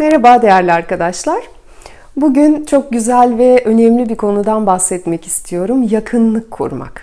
Merhaba değerli arkadaşlar. Bugün çok güzel ve önemli bir konudan bahsetmek istiyorum. Yakınlık kurmak.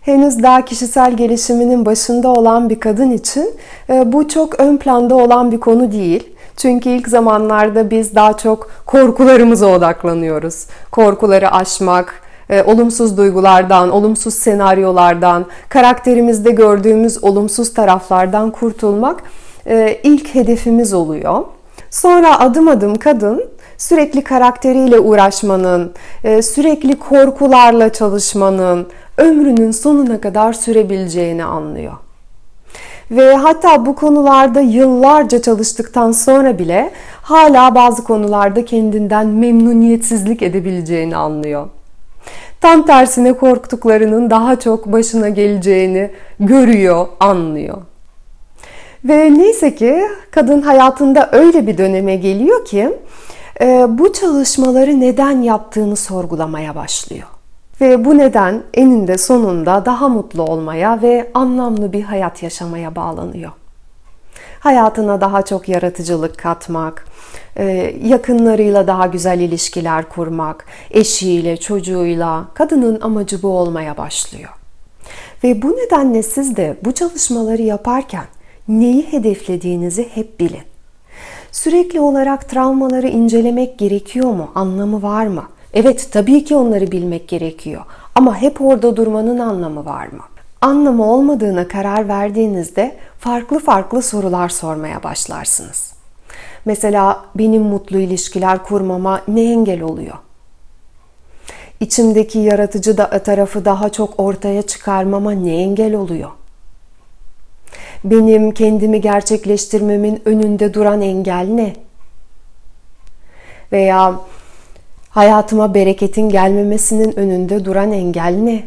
Henüz daha kişisel gelişiminin başında olan bir kadın için e, bu çok ön planda olan bir konu değil. Çünkü ilk zamanlarda biz daha çok korkularımıza odaklanıyoruz. Korkuları aşmak, e, olumsuz duygulardan, olumsuz senaryolardan, karakterimizde gördüğümüz olumsuz taraflardan kurtulmak e, ilk hedefimiz oluyor. Sonra adım adım kadın sürekli karakteriyle uğraşmanın, e, sürekli korkularla çalışmanın ömrünün sonuna kadar sürebileceğini anlıyor. Ve hatta bu konularda yıllarca çalıştıktan sonra bile hala bazı konularda kendinden memnuniyetsizlik edebileceğini anlıyor. Tam tersine korktuklarının daha çok başına geleceğini görüyor, anlıyor. Ve neyse ki kadın hayatında öyle bir döneme geliyor ki e, bu çalışmaları neden yaptığını sorgulamaya başlıyor. Ve bu neden eninde sonunda daha mutlu olmaya ve anlamlı bir hayat yaşamaya bağlanıyor. Hayatına daha çok yaratıcılık katmak, e, yakınlarıyla daha güzel ilişkiler kurmak, eşiyle, çocuğuyla kadının amacı bu olmaya başlıyor. Ve bu nedenle siz de bu çalışmaları yaparken neyi hedeflediğinizi hep bilin. Sürekli olarak travmaları incelemek gerekiyor mu? Anlamı var mı? Evet, tabii ki onları bilmek gerekiyor. Ama hep orada durmanın anlamı var mı? Anlamı olmadığına karar verdiğinizde farklı farklı sorular sormaya başlarsınız. Mesela benim mutlu ilişkiler kurmama ne engel oluyor? İçimdeki yaratıcı da tarafı daha çok ortaya çıkarmama ne engel oluyor? Benim kendimi gerçekleştirmemin önünde duran engel ne? Veya hayatıma bereketin gelmemesinin önünde duran engel ne?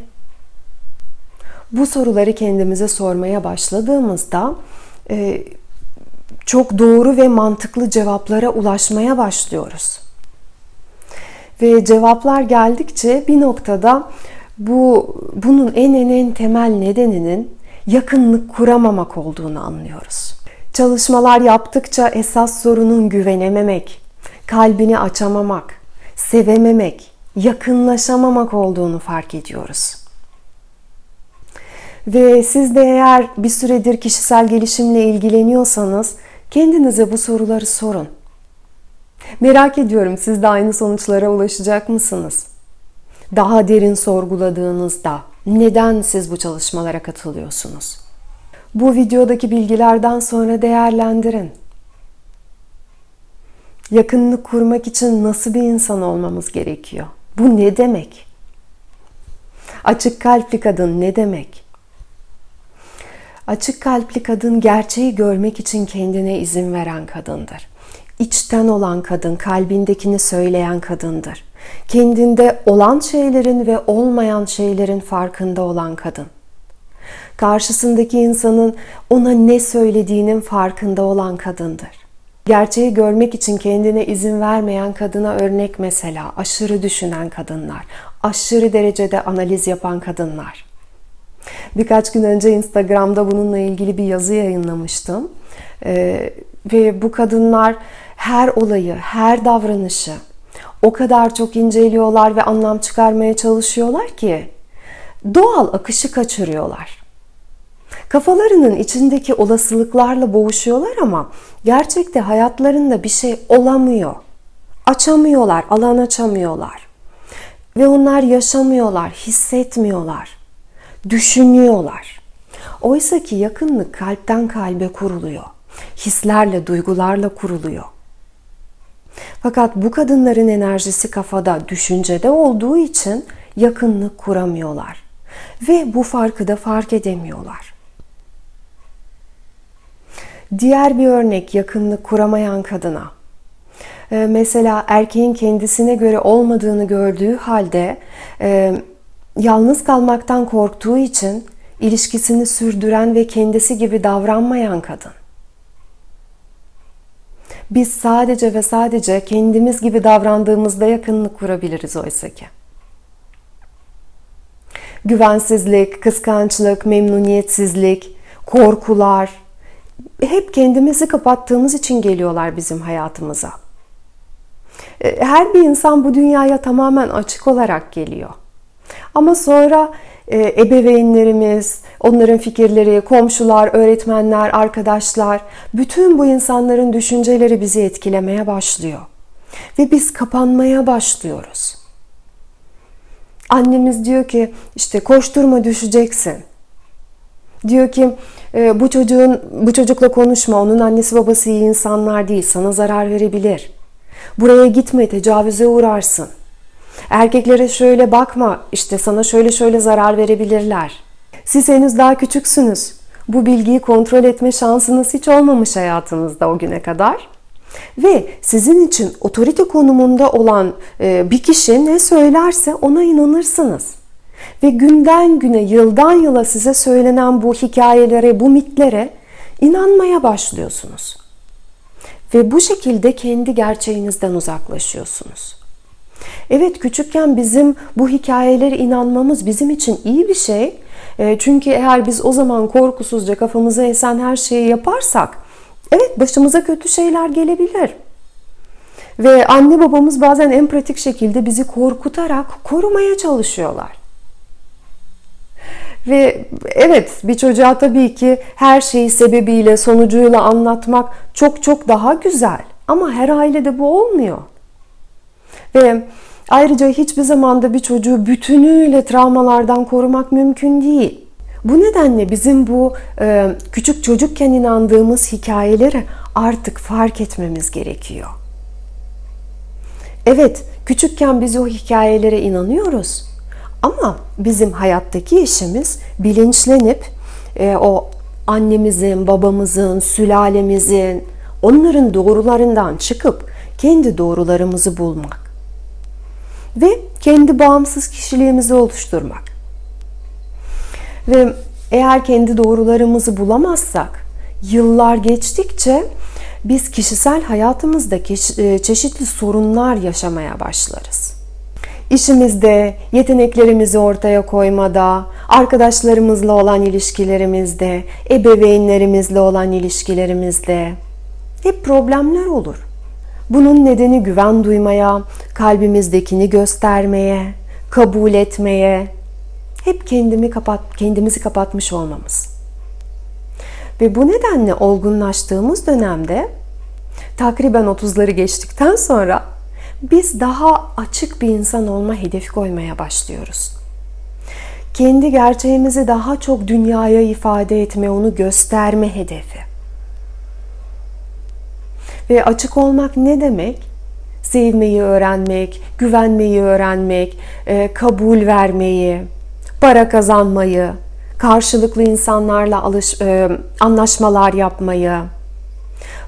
Bu soruları kendimize sormaya başladığımızda e, çok doğru ve mantıklı cevaplara ulaşmaya başlıyoruz. Ve cevaplar geldikçe bir noktada bu bunun en en en temel nedeninin yakınlık kuramamak olduğunu anlıyoruz. Çalışmalar yaptıkça esas sorunun güvenememek, kalbini açamamak, sevememek, yakınlaşamamak olduğunu fark ediyoruz. Ve siz de eğer bir süredir kişisel gelişimle ilgileniyorsanız kendinize bu soruları sorun. Merak ediyorum siz de aynı sonuçlara ulaşacak mısınız? Daha derin sorguladığınızda neden siz bu çalışmalara katılıyorsunuz? Bu videodaki bilgilerden sonra değerlendirin. Yakınlık kurmak için nasıl bir insan olmamız gerekiyor? Bu ne demek? Açık kalpli kadın ne demek? Açık kalpli kadın gerçeği görmek için kendine izin veren kadındır. İçten olan kadın, kalbindekini söyleyen kadındır. Kendinde olan şeylerin ve olmayan şeylerin farkında olan kadın. Karşısındaki insanın ona ne söylediğinin farkında olan kadındır. Gerçeği görmek için kendine izin vermeyen kadına örnek mesela aşırı düşünen kadınlar, aşırı derecede analiz yapan kadınlar. Birkaç gün önce Instagram'da bununla ilgili bir yazı yayınlamıştım. Ee, ve bu kadınlar her olayı, her davranışı o kadar çok inceliyorlar ve anlam çıkarmaya çalışıyorlar ki doğal akışı kaçırıyorlar. Kafalarının içindeki olasılıklarla boğuşuyorlar ama gerçekte hayatlarında bir şey olamıyor. Açamıyorlar, alan açamıyorlar. Ve onlar yaşamıyorlar, hissetmiyorlar, düşünüyorlar. Oysa ki yakınlık kalpten kalbe kuruluyor. Hislerle, duygularla kuruluyor. Fakat bu kadınların enerjisi kafada, düşüncede olduğu için yakınlık kuramıyorlar. Ve bu farkı da fark edemiyorlar. Diğer bir örnek yakınlık kuramayan kadına. Ee, mesela erkeğin kendisine göre olmadığını gördüğü halde e, yalnız kalmaktan korktuğu için ilişkisini sürdüren ve kendisi gibi davranmayan kadın. Biz sadece ve sadece kendimiz gibi davrandığımızda yakınlık kurabiliriz oysa ki. Güvensizlik, kıskançlık, memnuniyetsizlik, korkular, hep kendimizi kapattığımız için geliyorlar bizim hayatımıza. E, her bir insan bu dünyaya tamamen açık olarak geliyor. Ama sonra ebeveynlerimiz, onların fikirleri, komşular, öğretmenler, arkadaşlar, bütün bu insanların düşünceleri bizi etkilemeye başlıyor. Ve biz kapanmaya başlıyoruz. Annemiz diyor ki işte koşturma düşeceksin. Diyor ki e, bu çocuğun bu çocukla konuşma. Onun annesi babası iyi insanlar değil. Sana zarar verebilir. Buraya gitme, tecavüze uğrarsın. Erkeklere şöyle bakma. işte sana şöyle şöyle zarar verebilirler. Siz henüz daha küçüksünüz. Bu bilgiyi kontrol etme şansınız hiç olmamış hayatınızda o güne kadar. Ve sizin için otorite konumunda olan e, bir kişi ne söylerse ona inanırsınız. Ve günden güne, yıldan yıla size söylenen bu hikayelere, bu mitlere inanmaya başlıyorsunuz. Ve bu şekilde kendi gerçeğinizden uzaklaşıyorsunuz. Evet küçükken bizim bu hikayelere inanmamız bizim için iyi bir şey. E, çünkü eğer biz o zaman korkusuzca kafamıza esen her şeyi yaparsak evet başımıza kötü şeyler gelebilir. Ve anne babamız bazen en pratik şekilde bizi korkutarak korumaya çalışıyorlar. Ve evet bir çocuğa tabii ki her şeyi sebebiyle, sonucuyla anlatmak çok çok daha güzel. Ama her ailede bu olmuyor. Ve ayrıca hiçbir zamanda bir çocuğu bütünüyle travmalardan korumak mümkün değil. Bu nedenle bizim bu e, küçük çocukken inandığımız hikayeleri artık fark etmemiz gerekiyor. Evet, küçükken biz o hikayelere inanıyoruz. Ama bizim hayattaki işimiz bilinçlenip e, o annemizin, babamızın, sülalemizin, onların doğrularından çıkıp kendi doğrularımızı bulmak ve kendi bağımsız kişiliğimizi oluşturmak. Ve eğer kendi doğrularımızı bulamazsak yıllar geçtikçe biz kişisel hayatımızda e, çeşitli sorunlar yaşamaya başlarız. İşimizde, yeteneklerimizi ortaya koymada, arkadaşlarımızla olan ilişkilerimizde, ebeveynlerimizle olan ilişkilerimizde hep problemler olur. Bunun nedeni güven duymaya, kalbimizdekini göstermeye, kabul etmeye, hep kendimi kapat, kendimizi kapatmış olmamız. Ve bu nedenle olgunlaştığımız dönemde takriben 30'ları geçtikten sonra biz daha açık bir insan olma hedefi koymaya başlıyoruz. Kendi gerçeğimizi daha çok dünyaya ifade etme, onu gösterme hedefi. Ve açık olmak ne demek? Sevmeyi öğrenmek, güvenmeyi öğrenmek, e, kabul vermeyi, para kazanmayı, karşılıklı insanlarla alış, e, anlaşmalar yapmayı.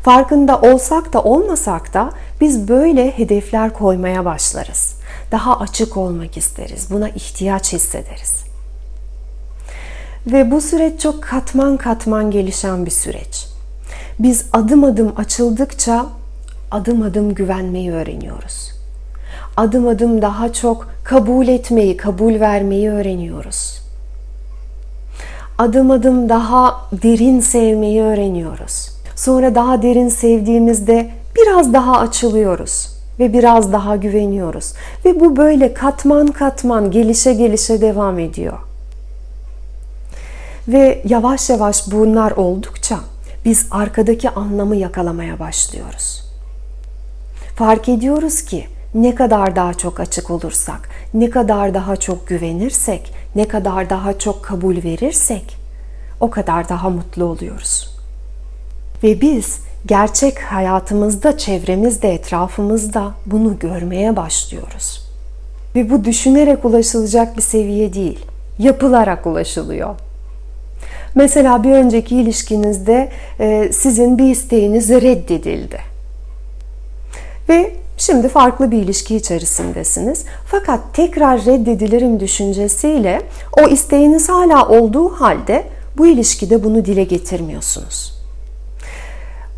Farkında olsak da olmasak da biz böyle hedefler koymaya başlarız. Daha açık olmak isteriz. Buna ihtiyaç hissederiz. Ve bu süreç çok katman katman gelişen bir süreç. Biz adım adım açıldıkça adım adım güvenmeyi öğreniyoruz. Adım adım daha çok kabul etmeyi, kabul vermeyi öğreniyoruz. Adım adım daha derin sevmeyi öğreniyoruz. Sonra daha derin sevdiğimizde biraz daha açılıyoruz ve biraz daha güveniyoruz. Ve bu böyle katman katman gelişe gelişe devam ediyor. Ve yavaş yavaş bunlar oldukça biz arkadaki anlamı yakalamaya başlıyoruz. Fark ediyoruz ki ne kadar daha çok açık olursak, ne kadar daha çok güvenirsek, ne kadar daha çok kabul verirsek o kadar daha mutlu oluyoruz. Ve biz gerçek hayatımızda, çevremizde, etrafımızda bunu görmeye başlıyoruz. Ve bu düşünerek ulaşılacak bir seviye değil, yapılarak ulaşılıyor. Mesela bir önceki ilişkinizde e, sizin bir isteğiniz reddedildi. Ve şimdi farklı bir ilişki içerisindesiniz. Fakat tekrar reddedilirim düşüncesiyle o isteğiniz hala olduğu halde bu ilişkide bunu dile getirmiyorsunuz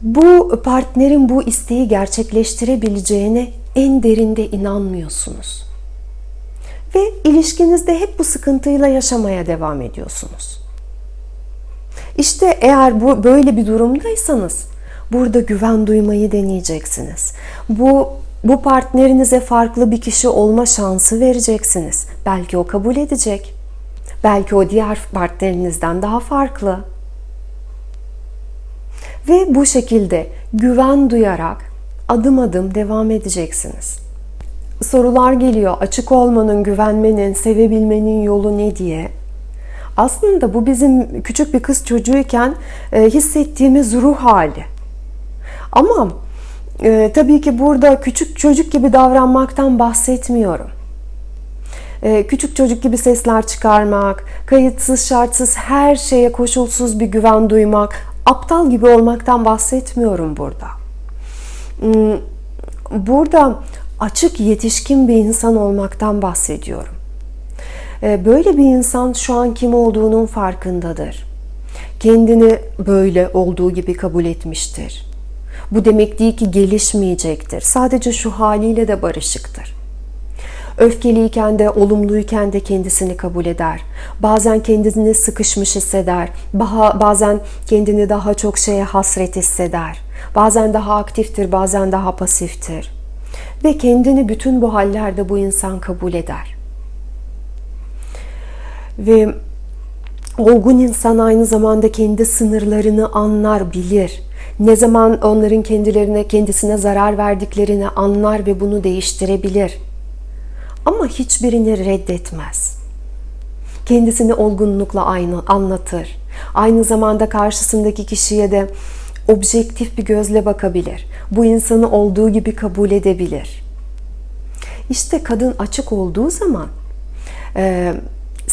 bu partnerin bu isteği gerçekleştirebileceğine en derinde inanmıyorsunuz. Ve ilişkinizde hep bu sıkıntıyla yaşamaya devam ediyorsunuz. İşte eğer bu böyle bir durumdaysanız burada güven duymayı deneyeceksiniz. Bu bu partnerinize farklı bir kişi olma şansı vereceksiniz. Belki o kabul edecek. Belki o diğer partnerinizden daha farklı. Ve bu şekilde güven duyarak adım adım devam edeceksiniz. Sorular geliyor. Açık olmanın, güvenmenin, sevebilmenin yolu ne diye. Aslında bu bizim küçük bir kız çocuğuyken e, hissettiğimiz ruh hali. Ama e, tabii ki burada küçük çocuk gibi davranmaktan bahsetmiyorum. E, küçük çocuk gibi sesler çıkarmak, kayıtsız şartsız her şeye koşulsuz bir güven duymak, aptal gibi olmaktan bahsetmiyorum burada. Hmm, burada açık yetişkin bir insan olmaktan bahsediyorum. E, böyle bir insan şu an kim olduğunun farkındadır. Kendini böyle olduğu gibi kabul etmiştir. Bu demek değil ki gelişmeyecektir. Sadece şu haliyle de barışıktır. Öfkeliyken de, olumluyken de kendisini kabul eder. Bazen kendini sıkışmış hisseder. Bazen kendini daha çok şeye hasret hisseder. Bazen daha aktiftir, bazen daha pasiftir. Ve kendini bütün bu hallerde bu insan kabul eder. Ve olgun insan aynı zamanda kendi sınırlarını anlar, bilir. Ne zaman onların kendilerine, kendisine zarar verdiklerini anlar ve bunu değiştirebilir. Ama hiçbirini reddetmez. Kendisini olgunlukla aynı anlatır. Aynı zamanda karşısındaki kişiye de objektif bir gözle bakabilir. Bu insanı olduğu gibi kabul edebilir. İşte kadın açık olduğu zaman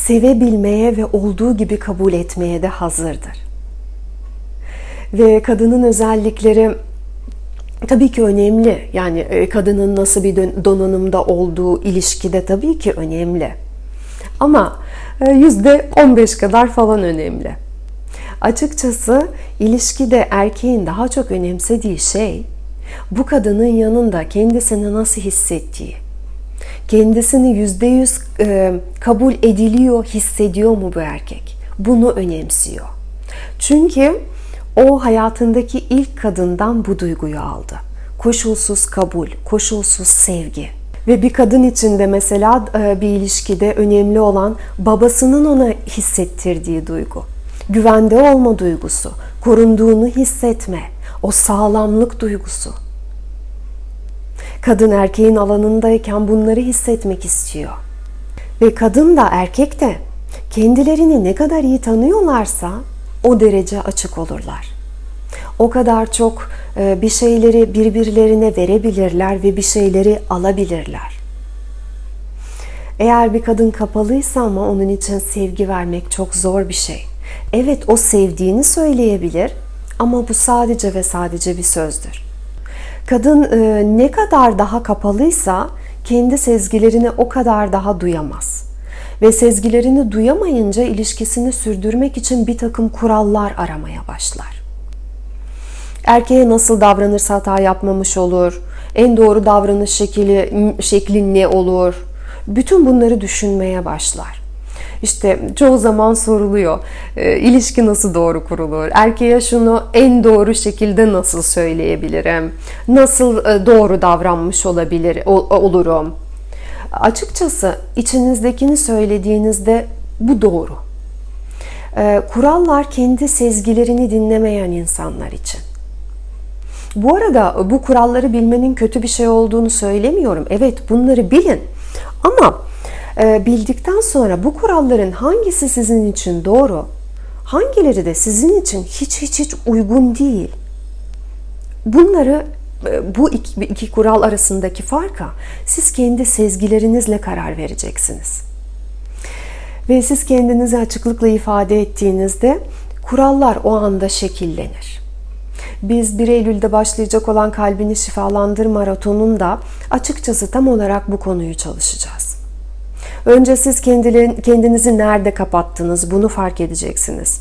sevebilmeye ve olduğu gibi kabul etmeye de hazırdır. Ve kadının özellikleri tabii ki önemli. Yani e, kadının nasıl bir donanımda olduğu ilişkide tabii ki önemli. Ama e, yüzde 15 kadar falan önemli. Açıkçası ilişkide erkeğin daha çok önemsediği şey bu kadının yanında kendisini nasıl hissettiği. Kendisini yüzde yüz e, kabul ediliyor, hissediyor mu bu erkek? Bunu önemsiyor. Çünkü o hayatındaki ilk kadından bu duyguyu aldı. Koşulsuz kabul, koşulsuz sevgi. Ve bir kadın için de mesela e, bir ilişkide önemli olan babasının ona hissettirdiği duygu. Güvende olma duygusu, korunduğunu hissetme, o sağlamlık duygusu. Kadın erkeğin alanındayken bunları hissetmek istiyor. Ve kadın da erkek de kendilerini ne kadar iyi tanıyorlarsa o derece açık olurlar. O kadar çok e, bir şeyleri birbirlerine verebilirler ve bir şeyleri alabilirler. Eğer bir kadın kapalıysa ama onun için sevgi vermek çok zor bir şey. Evet o sevdiğini söyleyebilir ama bu sadece ve sadece bir sözdür. Kadın e, ne kadar daha kapalıysa kendi sezgilerini o kadar daha duyamaz. Ve sezgilerini duyamayınca ilişkisini sürdürmek için bir takım kurallar aramaya başlar. Erkeğe nasıl davranırsa hata yapmamış olur, en doğru davranış şekli, şekli ne olur, bütün bunları düşünmeye başlar. İşte çoğu zaman soruluyor. E, ilişki nasıl doğru kurulur? Erkeğe şunu en doğru şekilde nasıl söyleyebilirim? Nasıl e, doğru davranmış olabilir olurum? Açıkçası içinizdekini söylediğinizde bu doğru. E, kurallar kendi sezgilerini dinlemeyen insanlar için. Bu arada bu kuralları bilmenin kötü bir şey olduğunu söylemiyorum. Evet bunları bilin. Ama bildikten sonra bu kuralların hangisi sizin için doğru, hangileri de sizin için hiç hiç hiç uygun değil. Bunları e, bu iki, iki kural arasındaki farka siz kendi sezgilerinizle karar vereceksiniz. Ve siz kendinizi açıklıkla ifade ettiğinizde kurallar o anda şekillenir. Biz 1 Eylül'de başlayacak olan Kalbini Şifalandır Maratonu'nda açıkçası tam olarak bu konuyu çalışacağız. Önce siz kendinizi nerede kapattınız bunu fark edeceksiniz.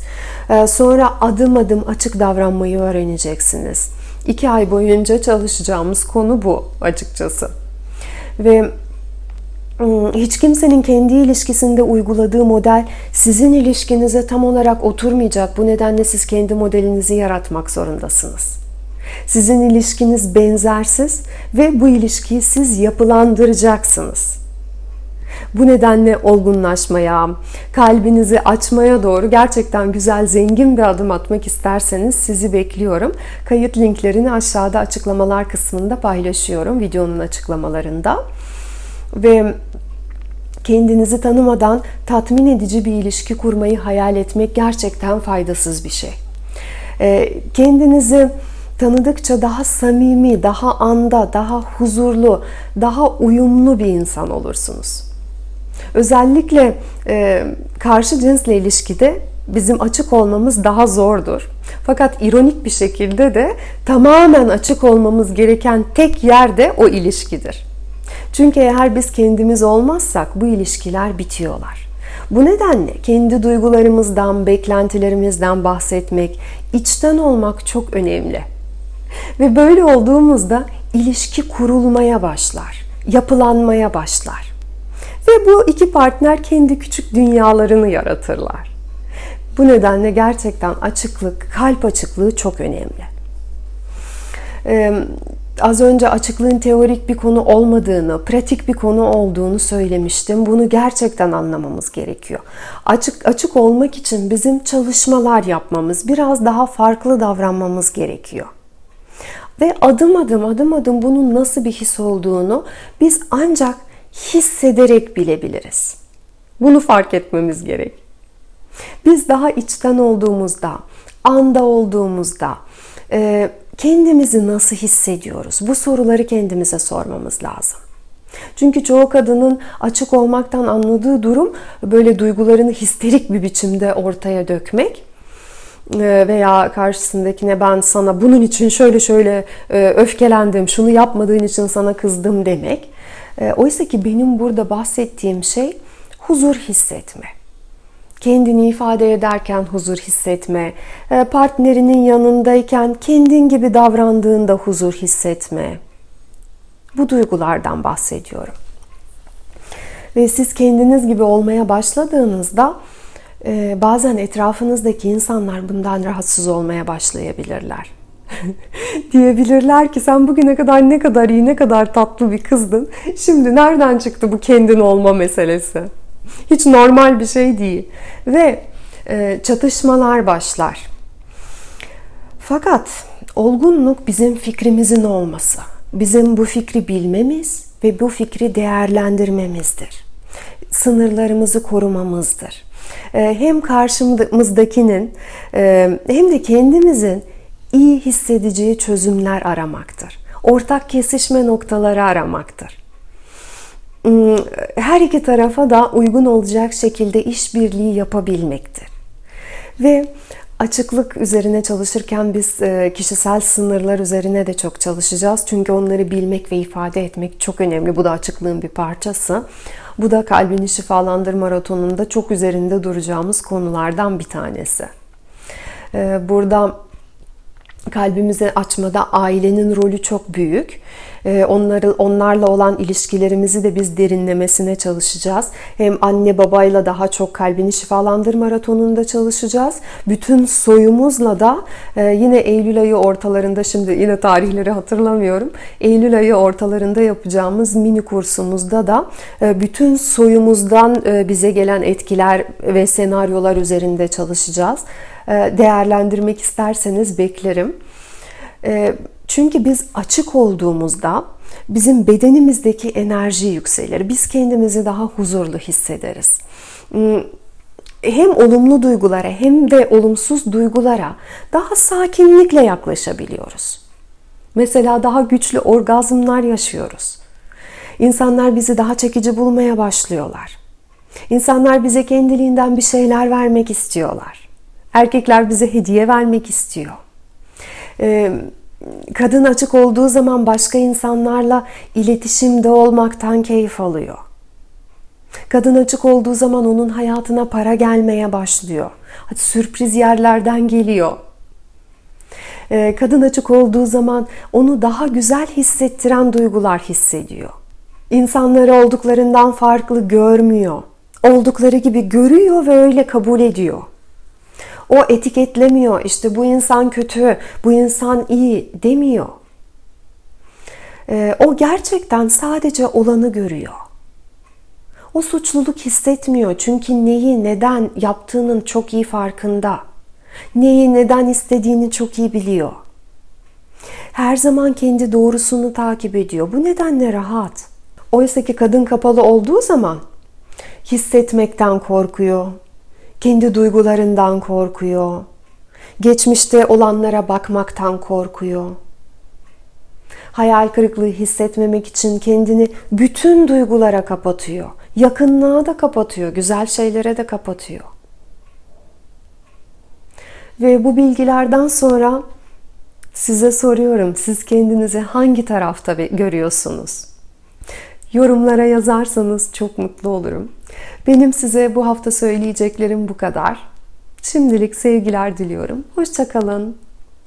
Ee, sonra adım adım açık davranmayı öğreneceksiniz. İki ay boyunca çalışacağımız konu bu açıkçası. Ve Hmm, hiç kimsenin kendi ilişkisinde uyguladığı model sizin ilişkinize tam olarak oturmayacak. Bu nedenle siz kendi modelinizi yaratmak zorundasınız. Sizin ilişkiniz benzersiz ve bu ilişkiyi siz yapılandıracaksınız. Bu nedenle olgunlaşmaya, kalbinizi açmaya doğru gerçekten güzel, zengin bir adım atmak isterseniz sizi bekliyorum. Kayıt linklerini aşağıda açıklamalar kısmında paylaşıyorum videonun açıklamalarında. Ve kendinizi tanımadan tatmin edici bir ilişki kurmayı hayal etmek gerçekten faydasız bir şey. Ee, kendinizi tanıdıkça daha samimi, daha anda, daha huzurlu, daha uyumlu bir insan olursunuz. Özellikle e, karşı cinsle ilişkide bizim açık olmamız daha zordur. Fakat ironik bir şekilde de tamamen açık olmamız gereken tek yer de o ilişkidir. Çünkü eğer biz kendimiz olmazsak bu ilişkiler bitiyorlar. Bu nedenle kendi duygularımızdan, beklentilerimizden bahsetmek, içten olmak çok önemli. Ve böyle olduğumuzda ilişki kurulmaya başlar, yapılanmaya başlar. Ve bu iki partner kendi küçük dünyalarını yaratırlar. Bu nedenle gerçekten açıklık, kalp açıklığı çok önemli. Ee, az önce açıklığın teorik bir konu olmadığını, pratik bir konu olduğunu söylemiştim. Bunu gerçekten anlamamız gerekiyor. Açık açık olmak için bizim çalışmalar yapmamız, biraz daha farklı davranmamız gerekiyor. Ve adım adım adım adım bunun nasıl bir his olduğunu biz ancak hissederek bilebiliriz. Bunu fark etmemiz gerek. Biz daha içten olduğumuzda, anda olduğumuzda, e, kendimizi nasıl hissediyoruz? Bu soruları kendimize sormamız lazım. Çünkü çoğu kadının açık olmaktan anladığı durum böyle duygularını histerik bir biçimde ortaya dökmek veya karşısındakine ben sana bunun için şöyle şöyle e, öfkelendim, şunu yapmadığın için sana kızdım demek. E, oysa ki benim burada bahsettiğim şey huzur hissetme kendini ifade ederken huzur hissetme, e, partnerinin yanındayken kendin gibi davrandığında huzur hissetme. Bu duygulardan bahsediyorum. Ve siz kendiniz gibi olmaya başladığınızda e, bazen etrafınızdaki insanlar bundan rahatsız olmaya başlayabilirler. Diyebilirler ki sen bugüne kadar ne kadar iyi, ne kadar tatlı bir kızdın. Şimdi nereden çıktı bu kendin olma meselesi? Hiç normal bir şey değil. Ve e, çatışmalar başlar. Fakat olgunluk bizim fikrimizin olması. Bizim bu fikri bilmemiz ve bu fikri değerlendirmemizdir. Sınırlarımızı korumamızdır. E, hem karşımızdakinin e, hem de kendimizin iyi hissedeceği çözümler aramaktır. Ortak kesişme noktaları aramaktır. Hmm, her iki tarafa da uygun olacak şekilde işbirliği yapabilmektir. Ve açıklık üzerine çalışırken biz e, kişisel sınırlar üzerine de çok çalışacağız. Çünkü onları bilmek ve ifade etmek çok önemli. Bu da açıklığın bir parçası. Bu da kalbini şifalandır maratonunda çok üzerinde duracağımız konulardan bir tanesi. E, burada kalbimizi açmada ailenin rolü çok büyük. Ee, onları onlarla olan ilişkilerimizi de biz derinlemesine çalışacağız. Hem anne babayla daha çok kalbini şifalandır maratonunda çalışacağız. Bütün soyumuzla da e, yine Eylül ayı ortalarında şimdi yine tarihleri hatırlamıyorum. Eylül ayı ortalarında yapacağımız mini kursumuzda da e, bütün soyumuzdan e, bize gelen etkiler ve senaryolar üzerinde çalışacağız. Değerlendirmek isterseniz beklerim. Çünkü biz açık olduğumuzda bizim bedenimizdeki enerji yükselir. Biz kendimizi daha huzurlu hissederiz. Hmm, hem olumlu duygulara hem de olumsuz duygulara daha sakinlikle yaklaşabiliyoruz. Mesela daha güçlü orgazmlar yaşıyoruz. İnsanlar bizi daha çekici bulmaya başlıyorlar. İnsanlar bize kendiliğinden bir şeyler vermek istiyorlar. Erkekler bize hediye vermek istiyor. Ee, kadın açık olduğu zaman başka insanlarla iletişimde olmaktan keyif alıyor. Kadın açık olduğu zaman onun hayatına para gelmeye başlıyor. Hadi sürpriz yerlerden geliyor. Ee, kadın açık olduğu zaman onu daha güzel hissettiren duygular hissediyor. İnsanları olduklarından farklı görmüyor. Oldukları gibi görüyor ve öyle kabul ediyor. O etiketlemiyor. İşte bu insan kötü, bu insan iyi demiyor. Ee, o gerçekten sadece olanı görüyor. O suçluluk hissetmiyor çünkü neyi neden yaptığının çok iyi farkında. Neyi neden istediğini çok iyi biliyor. Her zaman kendi doğrusunu takip ediyor. Bu nedenle rahat. Oysa ki kadın kapalı olduğu zaman hissetmekten korkuyor. Kendi duygularından korkuyor. Geçmişte olanlara bakmaktan korkuyor. Hayal kırıklığı hissetmemek için kendini bütün duygulara kapatıyor. Yakınlığa da kapatıyor, güzel şeylere de kapatıyor. Ve bu bilgilerden sonra size soruyorum, siz kendinizi hangi tarafta görüyorsunuz? Yorumlara yazarsanız çok mutlu olurum. Benim size bu hafta söyleyeceklerim bu kadar. Şimdilik sevgiler diliyorum. Hoşçakalın.